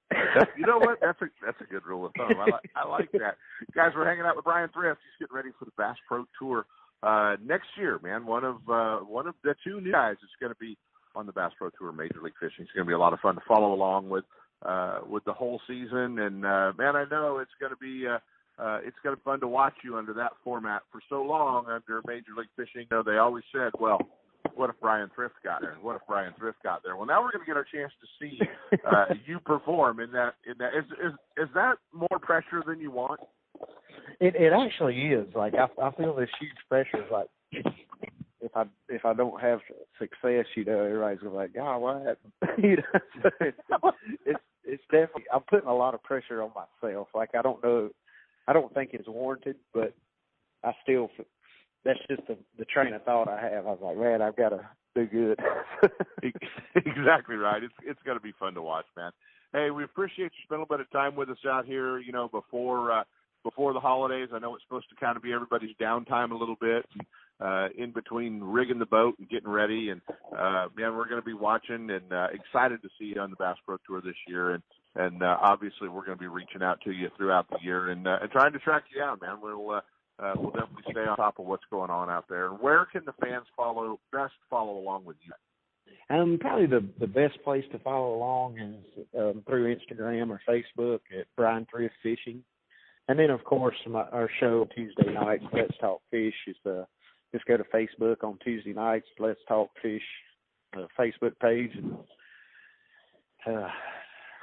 you know what? That's a that's a good rule of thumb. I like I like that. Guys, we're hanging out with Bryan Thrift. He's getting ready for the Bass Pro Tour uh next year, man. One of uh one of the two new guys is going to be on the Bass Pro Tour Major League Fishing. It's going to be a lot of fun to follow along with uh with the whole season and uh man, I know it's going to be uh uh, it's going to be fun to watch you under that format for so long under Major League Fishing. You know, they always said, well, what if Bryan Thrift got there? What if Bryan Thrift got there? Well, now we're going to get our chance to see uh, you perform in that. In that, is is is that more pressure than you want? It it actually is. Like I I feel this huge pressure. Like if I if I don't have success, you know, everybody's gonna be like, "God, what happened?" you know, so it's, it's it's definitely. I'm putting a lot of pressure on myself. Like I don't know, I don't think it's warranted, but I still. That's just the the train of thought I have. I was like, man, I've got to do good. exactly right. It's it's to be fun to watch, man. Hey, we appreciate you spending a bit of time with us out here. You know, before uh, before the holidays. I know it's supposed to kind of be everybody's downtime a little bit. Uh, in between rigging the boat and getting ready, and uh, man, we're going to be watching and uh, excited to see you on the Bass Pro Tour this year, and and uh, obviously we're going to be reaching out to you throughout the year and uh, and trying to track you down, man. We'll uh, uh, we'll definitely stay on top of what's going on out there. And where can the fans follow best follow along with you? Um, probably the the best place to follow along is um, through Instagram or Facebook at Bryan Thrift Fishing, and then of course my, our show Tuesday nights, Let's Talk Fish, is uh, just go to Facebook on Tuesday nights, Let's Talk Fish, uh, Facebook page, and uh,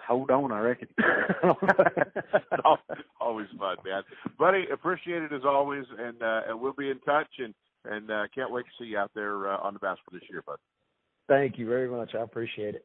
hold on, I reckon. Al- always fun, man. Buddy, appreciate it as always, and uh, and we'll be in touch, and and uh, can't wait to see you out there uh, on the Bass Pro this year, bud. Thank you very much. I appreciate it.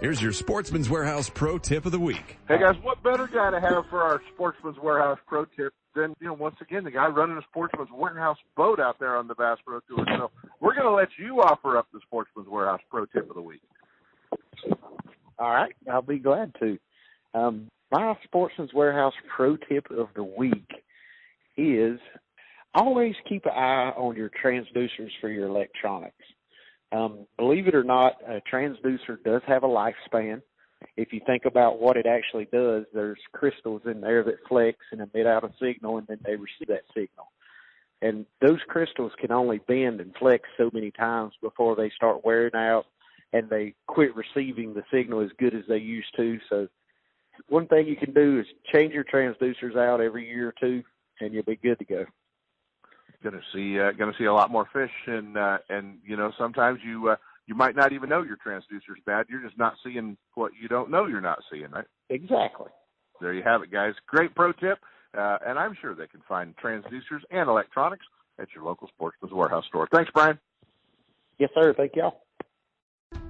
here's your Sportsman's Warehouse Pro Tip of the Week. Hey guys, what better guy to have for our Sportsman's Warehouse Pro Tip than you know once again the guy running a Sportsman's Warehouse boat out there on the Bass Pro Tour. So we're going to let you offer up the Sportsman's Warehouse Pro Tip of the week. All right, I'll be glad to. Um, my Sportsman's Warehouse pro tip of the week is always keep an eye on your transducers for your electronics. Um, believe it or not, a transducer does have a lifespan. If you think about what it actually does, there's crystals in there that flex and emit out a signal, and then they receive that signal. And those crystals can only bend and flex so many times before they start wearing out and they quit receiving the signal as good as they used to. So one thing you can do is change your transducers out every year or two and you'll be good to go. Going to see uh, going to see a lot more fish, and uh, and you know sometimes you uh, you might not even know your transducer's bad. You're just not seeing what you don't know you're not seeing, right? Exactly. There you have it, guys. Great pro tip, uh, and I'm sure they can find transducers and electronics at your local Sportsman's Warehouse store. Thanks, Bryan. Yes, sir. Thank y'all.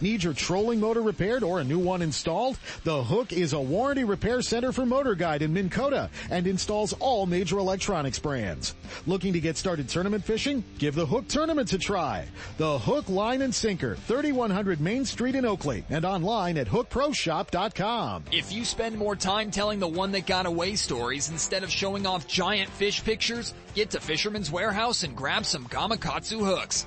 Need your trolling motor repaired or a new one installed? The Hook is a warranty repair center for Motor Guide in Minn Kota and installs all major electronics brands. Looking to get started tournament fishing? Give the Hook Tournaments a try. The Hook Line and Sinker, 3100 Main Street in Oakley and online at hookproshop.com. If you spend more time telling the one that got away stories instead of showing off giant fish pictures, get to Fisherman's Warehouse and grab some Gamakatsu hooks.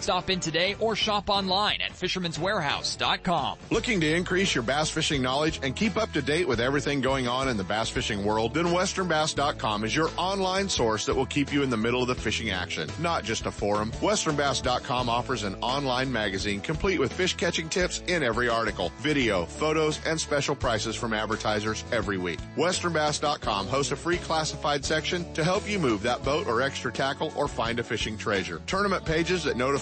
Stop in today or shop online at fisherman'swarehouse.com. Looking to increase your bass fishing knowledge and keep up to date with everything going on in the bass fishing world? Then westernbass.com is your online source that will keep you in the middle of the fishing action, not just a forum. westernbass.com offers an online magazine complete with fish catching tips in every article, video, photos, and special prices from advertisers every week. westernbass.com hosts a free classified section to help you move that boat or extra tackle or find a fishing treasure. Tournament pages that notify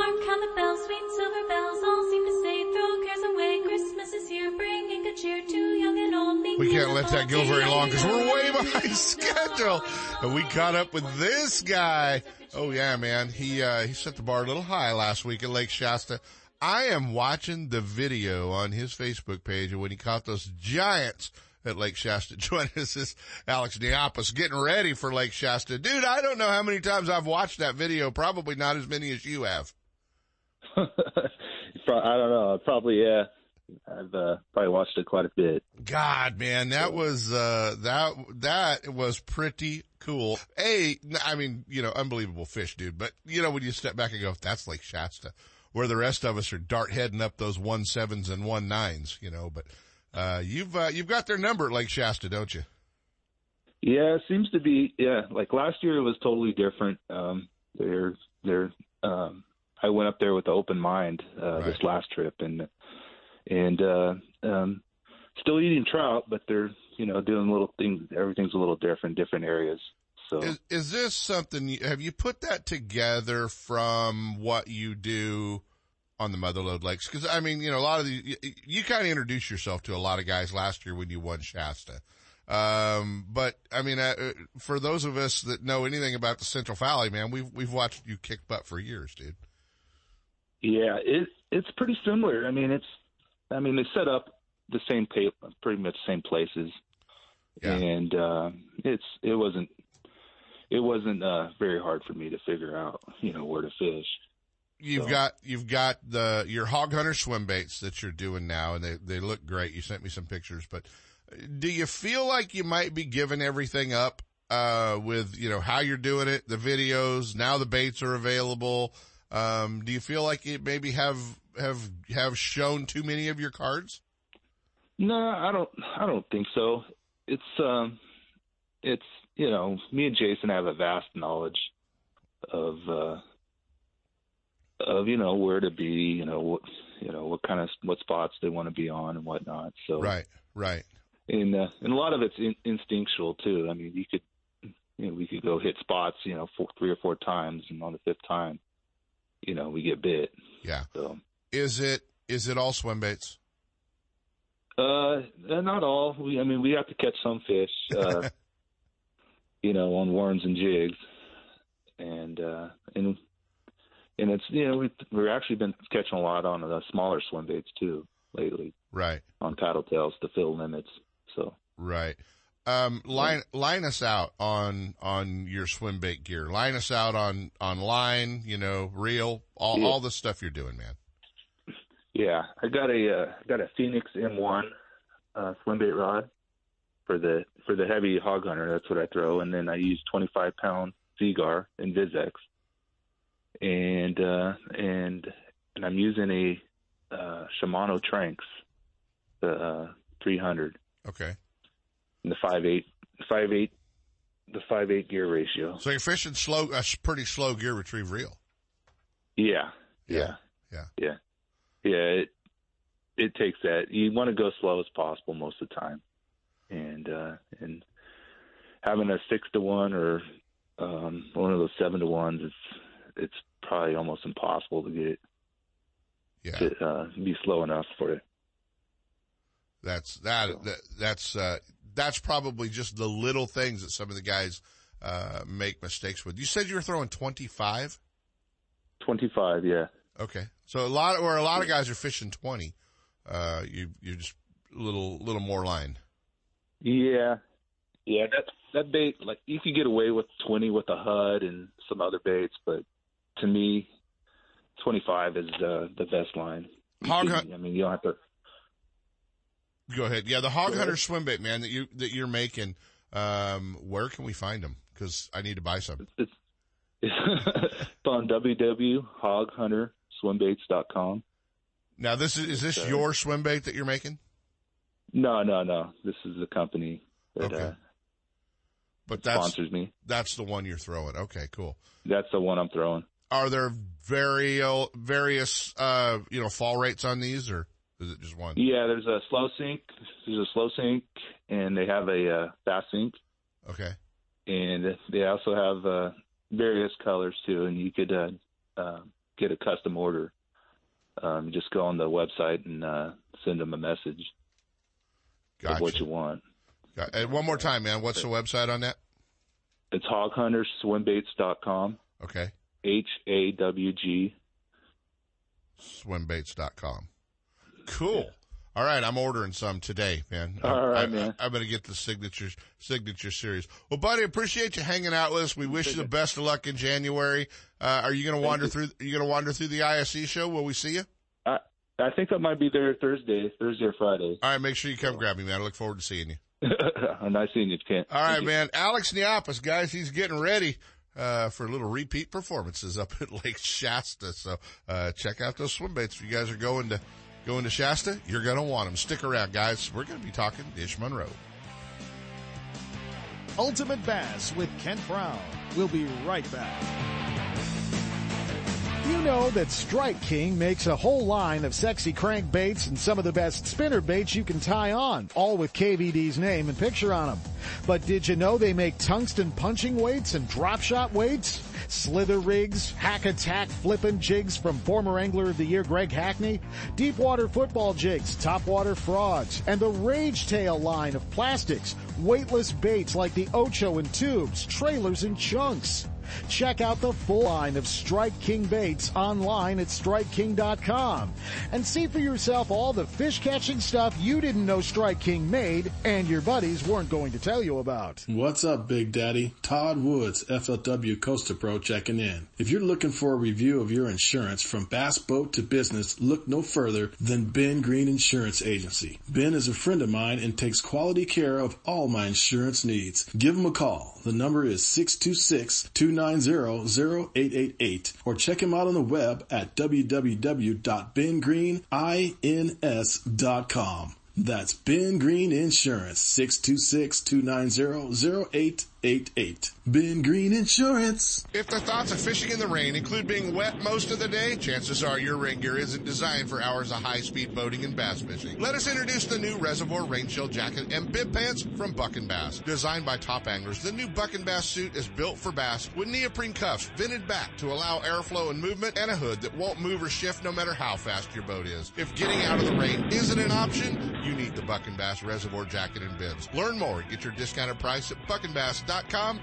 Hark how the bells, sweet silver bells, all seem to say, throw cares away. Christmas is here, bringing good cheer to young and old. We can't let that go very long because we're way behind schedule. And we caught up with this guy. Oh yeah, man. He, uh, he set the bar a little high last week at Lake Shasta. I am watching the video on his Facebook page of when he caught those giants at Lake Shasta. Joining us is Alex Neapos getting ready for Lake Shasta. Dude, I don't know how many times I've watched that video. Probably not as many as you have. I don't know. Probably yeah. I've uh, probably watched it quite a bit. God, man, that was uh that that was pretty cool. A, I mean, you know, unbelievable fish, dude. But you know, when you step back and go, that's Lake Shasta, where the rest of us are dart heading up those one sevens and one nines, you know. But uh you've uh, you've got their number at Lake Shasta, don't you? Yeah, it seems to be. Yeah, like last year it was totally different. Um, they're they're. Um, I went up there with an open mind uh, this last trip, and and uh, um, still eating trout, but they're you know doing little things. Everything's a little different, different areas. So Is, is this something, you, have you put that together from what you do on the Motherlode Lakes? Cause I mean, you know, a lot of the, you, you kind of introduced yourself to a lot of guys last year when you won Shasta. Um, but I mean, uh, uh, for those of us that know anything about the Central Valley, man, we've, we've watched you kick butt for years, dude. Yeah, it it's pretty similar. I mean, it's I mean they set up the same pa- pretty much same places, and uh, it's it wasn't it wasn't uh, very hard for me to figure out you know where to fish. You've So- got, you've got the, your hog hunter swim baits that you're doing now and they, they look great. You sent me some pictures, but do you feel like you might be giving everything up uh, with you know how you're doing it, the videos, now the baits are available? Um, do you feel like you maybe have have have shown too many of your cards? No, I don't. I don't think so. It's um, it's you know, me and Jason have a vast knowledge of uh, of you know where to be, you know what you know what kind of what spots they want to be on and whatnot. So Right, right. and uh, and a lot of it's in, instinctual too. I mean, you could you know we could go hit spots you know four, three or four times, and on the fifth time, you know we get bit. Yeah. So Is it is it all swim baits? Uh, uh, not all. We, I mean, we have to catch some fish, uh, you know, on worms and jigs, and uh, and and it's you know we we've actually been catching a lot on the smaller swim baits too lately Right, on paddle tails to fill limits. So right. Um, line line us out on on your swim bait gear. Line us out on on line. You know, reel, all Yeah. all the stuff you're doing, man. yeah, I got a uh, got a Phoenix M1 uh, swim bait rod for the for the heavy hog hunter. That's what I throw, and then I use 25 pound Seaguar in Vizex, and uh, and and I'm using a uh, Shimano Tranx, the uh, 300, Okay. The five eight five eight the five eight gear ratio. So you're fishing slow, a pretty slow gear retrieve reel. Yeah, yeah, yeah, yeah, yeah. It it takes that. You want to go slow as possible most of the time, and uh, and having a six to one or um, one of those seven to ones, it's it's probably almost impossible to get Yeah. to uh, be slow enough for it. That's that, that that's uh that's probably just the little things that some of the guys uh make mistakes with. You said you were throwing 25? Twenty five, yeah. Okay. So a lot or a lot of guys are fishing 20. Uh you you just a little little more line. Yeah, yeah. That that bait, like you could get away with twenty with a HUD and some other baits, but to me, twenty five is uh, the best line. Hog hunt- I mean, you don't have to. Go ahead. Yeah, the hog hunter swim bait, man, that you that you're making um where can we find them? Cuz I need to buy some. It's it's on www.hawghunterswimbaits.com. Now this is is this Okay. your swim bait that you're making? No, no, no. This is the company that Okay. uh, But that's sponsors me. that's the one you're throwing. Okay, cool. That's the one I'm throwing. Are there very various uh you know fall rates on these or is it just one? Yeah, there's a slow sink. There's a slow sink, and they have a uh, fast sink. Okay. and they also have uh, various colors too. And you could uh, uh, get a custom order. Um, just go on the website and uh, send them a message Gotcha. of what you want. Got- And one more time, man. What's the website on that? It's hawghunterswimbaits.com. Okay. H A W G. Swimbaits.com. Cool. All right, I'm ordering some today, man. All right, I, man. I, am going to get the signature signature series. Well, buddy, appreciate you hanging out with us. We wish you the best of luck in January. Uh, are you going to wander through? Are you going to wander through the ISE show? Will we see you? I I think I might be there Thursday, Thursday or Friday. All right, make sure you come grab me, man. I look forward to seeing you. nice seeing you, Kent. All right, Thank you. man. Alex Neapos, guys, he's getting ready uh, for a little repeat performances up at Lake Shasta. So uh, check out those swim baits. If you guys are going to going to Shasta, you're going to want them. Stick around, guys. We're going to be talking Ish Monroe. Ultimate Bass with Kent Brown. We'll be right back. You know that Strike King makes a whole line of sexy crankbaits and some of the best spinner baits you can tie on, all with KVD's name and picture on them. But did you know they make tungsten punching weights and drop shot weights? Slither rigs, hack attack flippin' jigs from former Angler of the Year Greg Hackney, deep water football jigs, top water frogs, and the Rage Tail line of plastics, weightless baits like the Ocho and tubes, trailers and chunks. Check out the full line of Strike King baits online at StrikeKing.com and see for yourself all the fish catching stuff you didn't know Strike King made and your buddies weren't going to tell you about. What's up, Big Daddy? Todd Woods, FLW Costa Pro checking in. If you're looking for a review of your insurance from bass boat to business, look no further than Ben Green Insurance Agency. Ben is a friend of mine and takes quality care of all my insurance needs. Give him a call. The number is 626-290-0888 or check him out on the web at www.bengreenins.com. That's Ben Green Insurance, 626-290-0888. Ben Green Insurance. If the thoughts of fishing in the rain include being wet most of the day, chances are your rain gear isn't designed for hours of high-speed boating and bass fishing. Let us introduce the new Reservoir Rain Shell Jacket and Bib Pants from Buck and Bass. Designed by top anglers, the new Buck and Bass suit is built for bass with neoprene cuffs vented back to allow airflow and movement and a hood that won't move or shift no matter how fast your boat is. If getting out of the rain isn't an option, you need the Buck and Bass Reservoir Jacket and Bibs. Learn more. Get your discounted price at buckandbass.com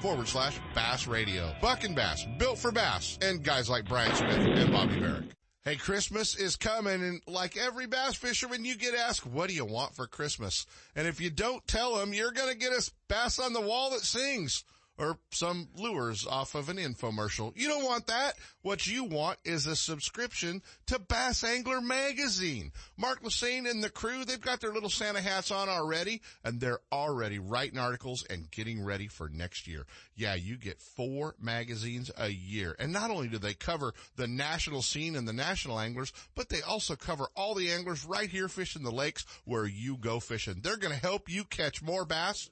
forward slash bass radio. Buck and Bass, built for bass, and guys like Brian Smith and Bobby Barrick. Hey, Christmas is coming, and like every bass fisherman, you get asked, what do you want for Christmas? And if you don't tell them, you're going to get a bass on the wall that sings or some lures off of an infomercial. You don't want that. What you want is a subscription to Bass Angler Magazine. Mark Lassagne and the crew, they've got their little Santa hats on already, and they're already writing articles and getting ready for next year. Yeah, you get four magazines a year. And not only do they cover the national scene and the national anglers, but they also cover all the anglers right here fishing the lakes where you go fishing. They're going to help you catch more bass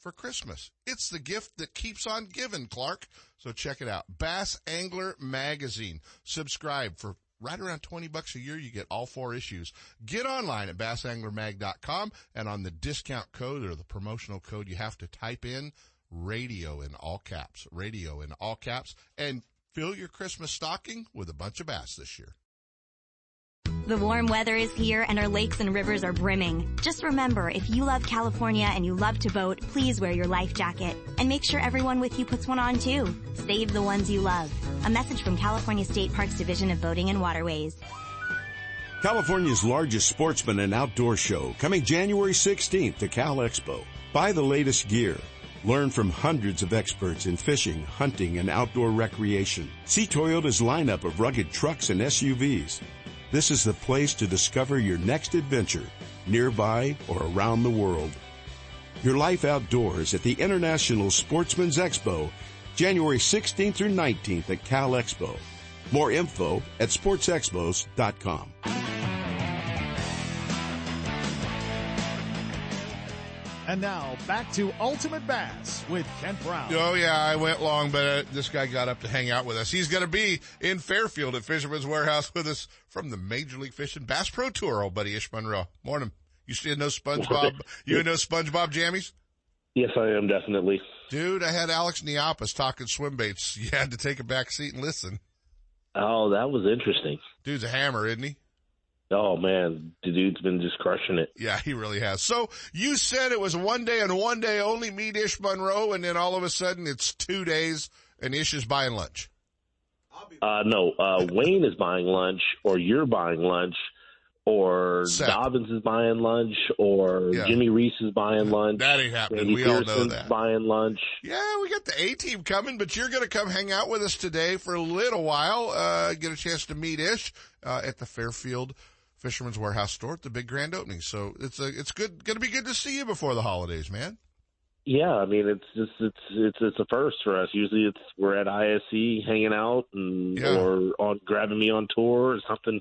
for Christmas. It's the gift that keeps on giving, Clark. So check it out. Bass Angler Magazine. Subscribe for right around 20 bucks a year. You get all four issues. Get online at bassanglermag.com and on the discount code or the promotional code, you have to type in radio in all caps, radio in all caps and fill your Christmas stocking with a bunch of bass this year. The warm weather is here and our lakes and rivers are brimming. Just remember, if you love California and you love to boat, please wear your life jacket. And make sure everyone with you puts one on too. Save the ones you love. A message from California State Parks Division of Boating and Waterways. California's largest sportsman and outdoor show coming January 16th to Cal Expo. Buy the latest gear. Learn from hundreds of experts in fishing, hunting, and outdoor recreation. See Toyota's lineup of rugged trucks and SUVs. This is the place to discover your next adventure, nearby or around the world. Your life outdoors at the International Sportsman's Expo, January 16th through 19th at Cal Expo. More info at sportsexpos.com. And now back to Ultimate Bass with Kent Brown. Oh yeah, I went long, but uh, this guy got up to hang out with us. He's going to be in Fairfield at Fisherman's Warehouse with us from the Major League Fishing Bass Pro Tour. Old buddy Ish Monroe. Morning. You still know SpongeBob? you know SpongeBob jammies? Yes, I am definitely. Dude, I had Alex Neapas talking swim baits. You had to take a back seat and listen. Oh, that was interesting. Dude's a hammer, isn't he? Oh man, the dude's been just crushing it. Yeah, he really has. So you said it was one day and one day only meet Ish Monroe, and then all of a sudden it's two days and Ish is buying lunch. Uh, no, uh, Wayne is buying lunch, or you're buying lunch, or Sep. Dobyns is buying lunch, or Yeah. Jimmy Reese is buying lunch. That ain't happening. Randy We all know that. buying lunch. Yeah, we got the A team coming, but you're going to come hang out with us today for a little while. Uh, get a chance to meet Ish uh, at the Fairfield Fisherman's Warehouse store at the big grand opening. So it's a, it's good, going to be good to see you before the holidays, man. Yeah, I mean it's just it's it's it's a first for us. Usually it's we're at ISE hanging out and Yeah. or on grabbing me on tour or something,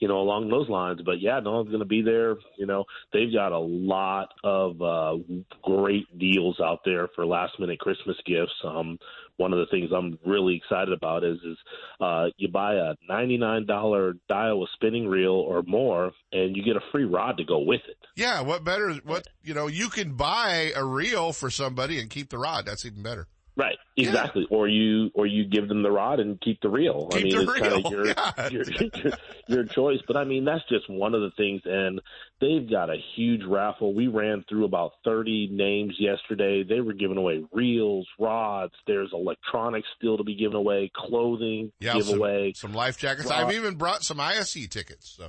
you know, along those lines. But yeah, no one's gonna be there. You know, they've got a lot of uh great deals out there for last minute Christmas gifts. Um one of the things I'm really excited about is is uh you buy a ninety nine dollar Daiwa spinning reel or more and you get a free rod to go with it. Yeah. What better? What, you know, you can buy a reel for somebody and keep the rod. That's even better. Right, exactly. Or you or you give them the rod and keep the reel. I mean, it's kind of your, yeah. your, your your choice. But I mean, that's just one of the things. And they've got a huge raffle. We ran through about thirty names yesterday. They were giving away reels, rods. There's electronics still to be given away, clothing Yeah, some, giveaway, some life jackets. I've even brought some ISE tickets. So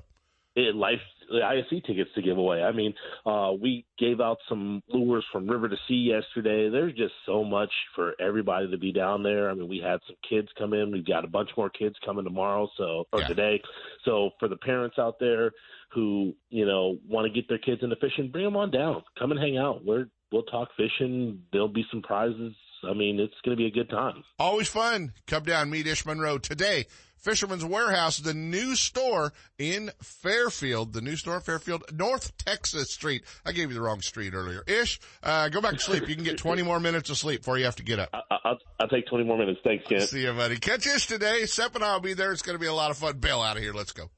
it, life ISE tickets to give away. I mean, uh, we gave out some lures from River to Sea yesterday. There's just so much for everybody to be down there. I mean, we had some kids come in. We've got a bunch more kids coming tomorrow, so or Yeah. today. So for the parents out there who you know want to get their kids into fishing, bring them on down. Come and hang out. We're we'll talk fishing. There'll be some prizes. I mean, it's going to be a good time. always fun. Come down, meet Ish Monroe today. Fisherman's Warehouse, the new store in Fairfield, the new store in Fairfield, North Texas Street. I gave you the wrong street earlier. Ish, uh, go back to sleep. You can get 20 more minutes of sleep before you have to get up. I, I'll, I'll take 20 more minutes. Thanks, Kent. See you, buddy. Catch Ish today. Sep and I will be there. It's going to be a lot of fun. Bail out of here. Let's go.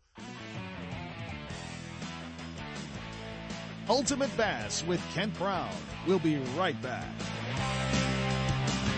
Ultimate Bass with Kent Brown. We'll be right back.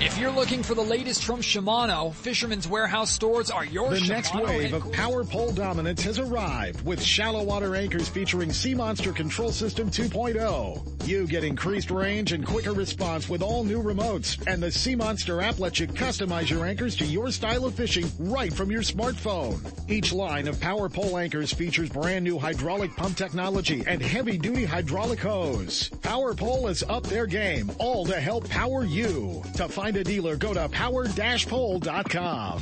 If you're looking for the latest from Shimano, Fisherman's Warehouse stores are your The Shimano next wave of power pole dominance has arrived with shallow water anchors featuring C-Monster Control System 2.0. You get increased range and quicker response with all new remotes, and the C-Monster app lets you customize your anchors to your style of fishing right from your smartphone. Each line of power pole anchors features brand new hydraulic pump technology and heavy duty hydraulic hose. Power Pole is up their game, all to help power you. To find a dealer, go to power-pole.com.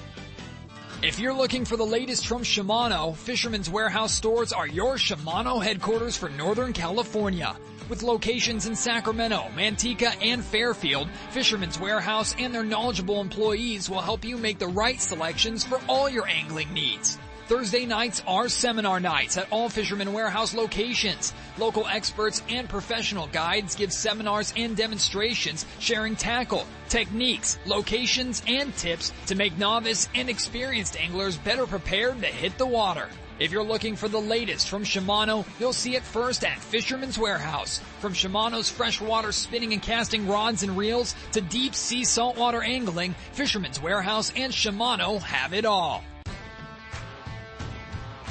If you're looking for the latest from Shimano, Fisherman's Warehouse stores are your Shimano headquarters for Northern California. With locations in Sacramento, Manteca, and Fairfield, Fisherman's Warehouse and their knowledgeable employees will help you make the right selections for all your angling needs. Thursday nights are seminar nights at all Fisherman Warehouse locations. Local experts and professional guides give seminars and demonstrations sharing tackle, techniques, locations, and tips to make novice and experienced anglers better prepared to hit the water. If you're looking for the latest from Shimano, you'll see it first at Fisherman's Warehouse. From Shimano's freshwater spinning and casting rods and reels to deep sea saltwater angling, Fisherman's Warehouse and Shimano have it all.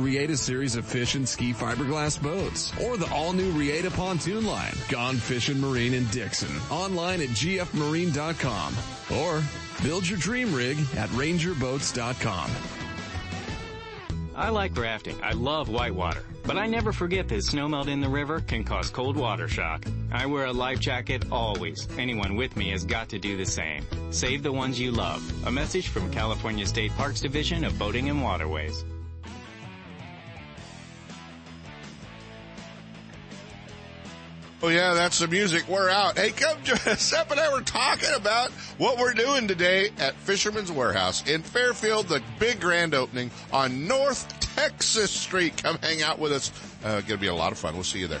Reata series of fish and ski fiberglass boats or the all new Reata pontoon line, Gone Fishing Marine in Dixon, online at gfmarine.com or build your dream rig at rangerboats.com. I like rafting. I love whitewater. But I never forget that snowmelt in the river can cause cold water shock. I wear a life jacket always. Anyone with me has got to do the same. Save the ones you love. A message from California State Parks Division of Boating and Waterways. Oh yeah, that's the music. We're out. Hey, come, Sep and I were talking about what we're doing today at Fisherman's Warehouse in Fairfield, the big grand opening on North Texas Street. Come hang out with us. Uh, gonna be a lot of fun. We'll see you there.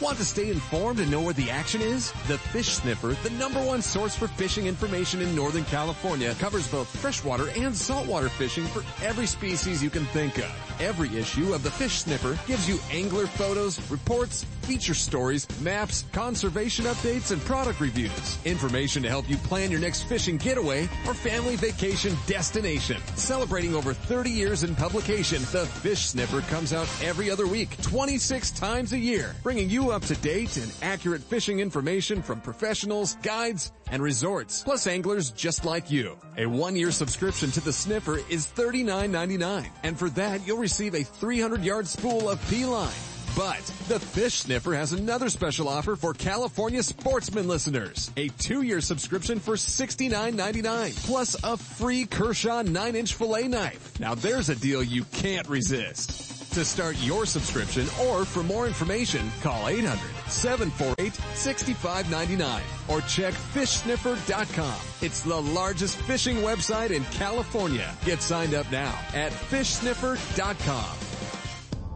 Want to stay informed and know where the action is? The Fish Sniffer, the number one source for fishing information in Northern California, covers both freshwater and saltwater fishing for every species you can think of. Every issue of the Fish Sniffer gives you angler photos, reports, feature stories, maps, conservation updates, and product reviews. Information to help you plan your next fishing getaway or family vacation destination. Celebrating over 30 years in publication, the Fish Sniffer comes out every other week, 26 times a year, bringing you up to date and accurate fishing information from professionals, guides, and resorts, plus anglers just like you. A one-year subscription to the Sniffer is $39.99, and for that you'll receive a 300-yard spool of P-line. But the Fish Sniffer has another special offer for California sportsman listeners. A two-year subscription for $69.99 plus a free Kershaw 9-inch fillet knife. Now there's a deal you can't resist. To start your subscription or for more information, call 800-748-6599 or check fishsniffer.com. It's the largest fishing website in California. Get signed up now at fishsniffer.com.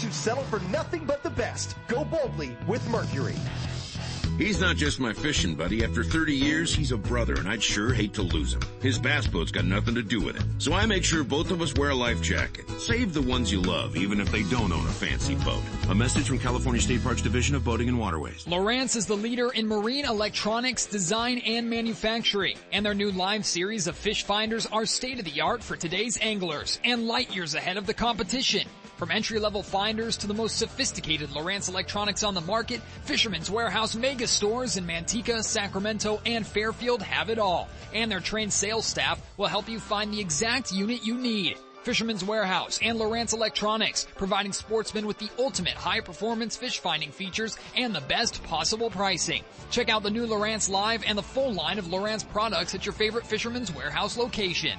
who settle for nothing but the best. Go boldly with Mercury. He's not just my fishing buddy. After 30 years, he's a brother, and I'd sure hate to lose him. His bass boat's got nothing to do with it. So I make sure both of us wear a life jacket. Save the ones you love, even if they don't own a fancy boat. A message from California State Parks Division of Boating and Waterways. Lowrance is the leader in marine electronics design and manufacturing, and their new live series of fish finders are state of the art for today's anglers and light years ahead of the competition. From entry-level finders to the most sophisticated Lowrance electronics on the market, Fisherman's Warehouse mega stores in Manteca, Sacramento, and Fairfield have it all. And their trained sales staff will help you find the exact unit you need. Fisherman's Warehouse and Lowrance Electronics, providing sportsmen with the ultimate high-performance fish finding features and the best possible pricing. Check out the new Lowrance Live and the full line of Lowrance products at your favorite Fisherman's Warehouse location.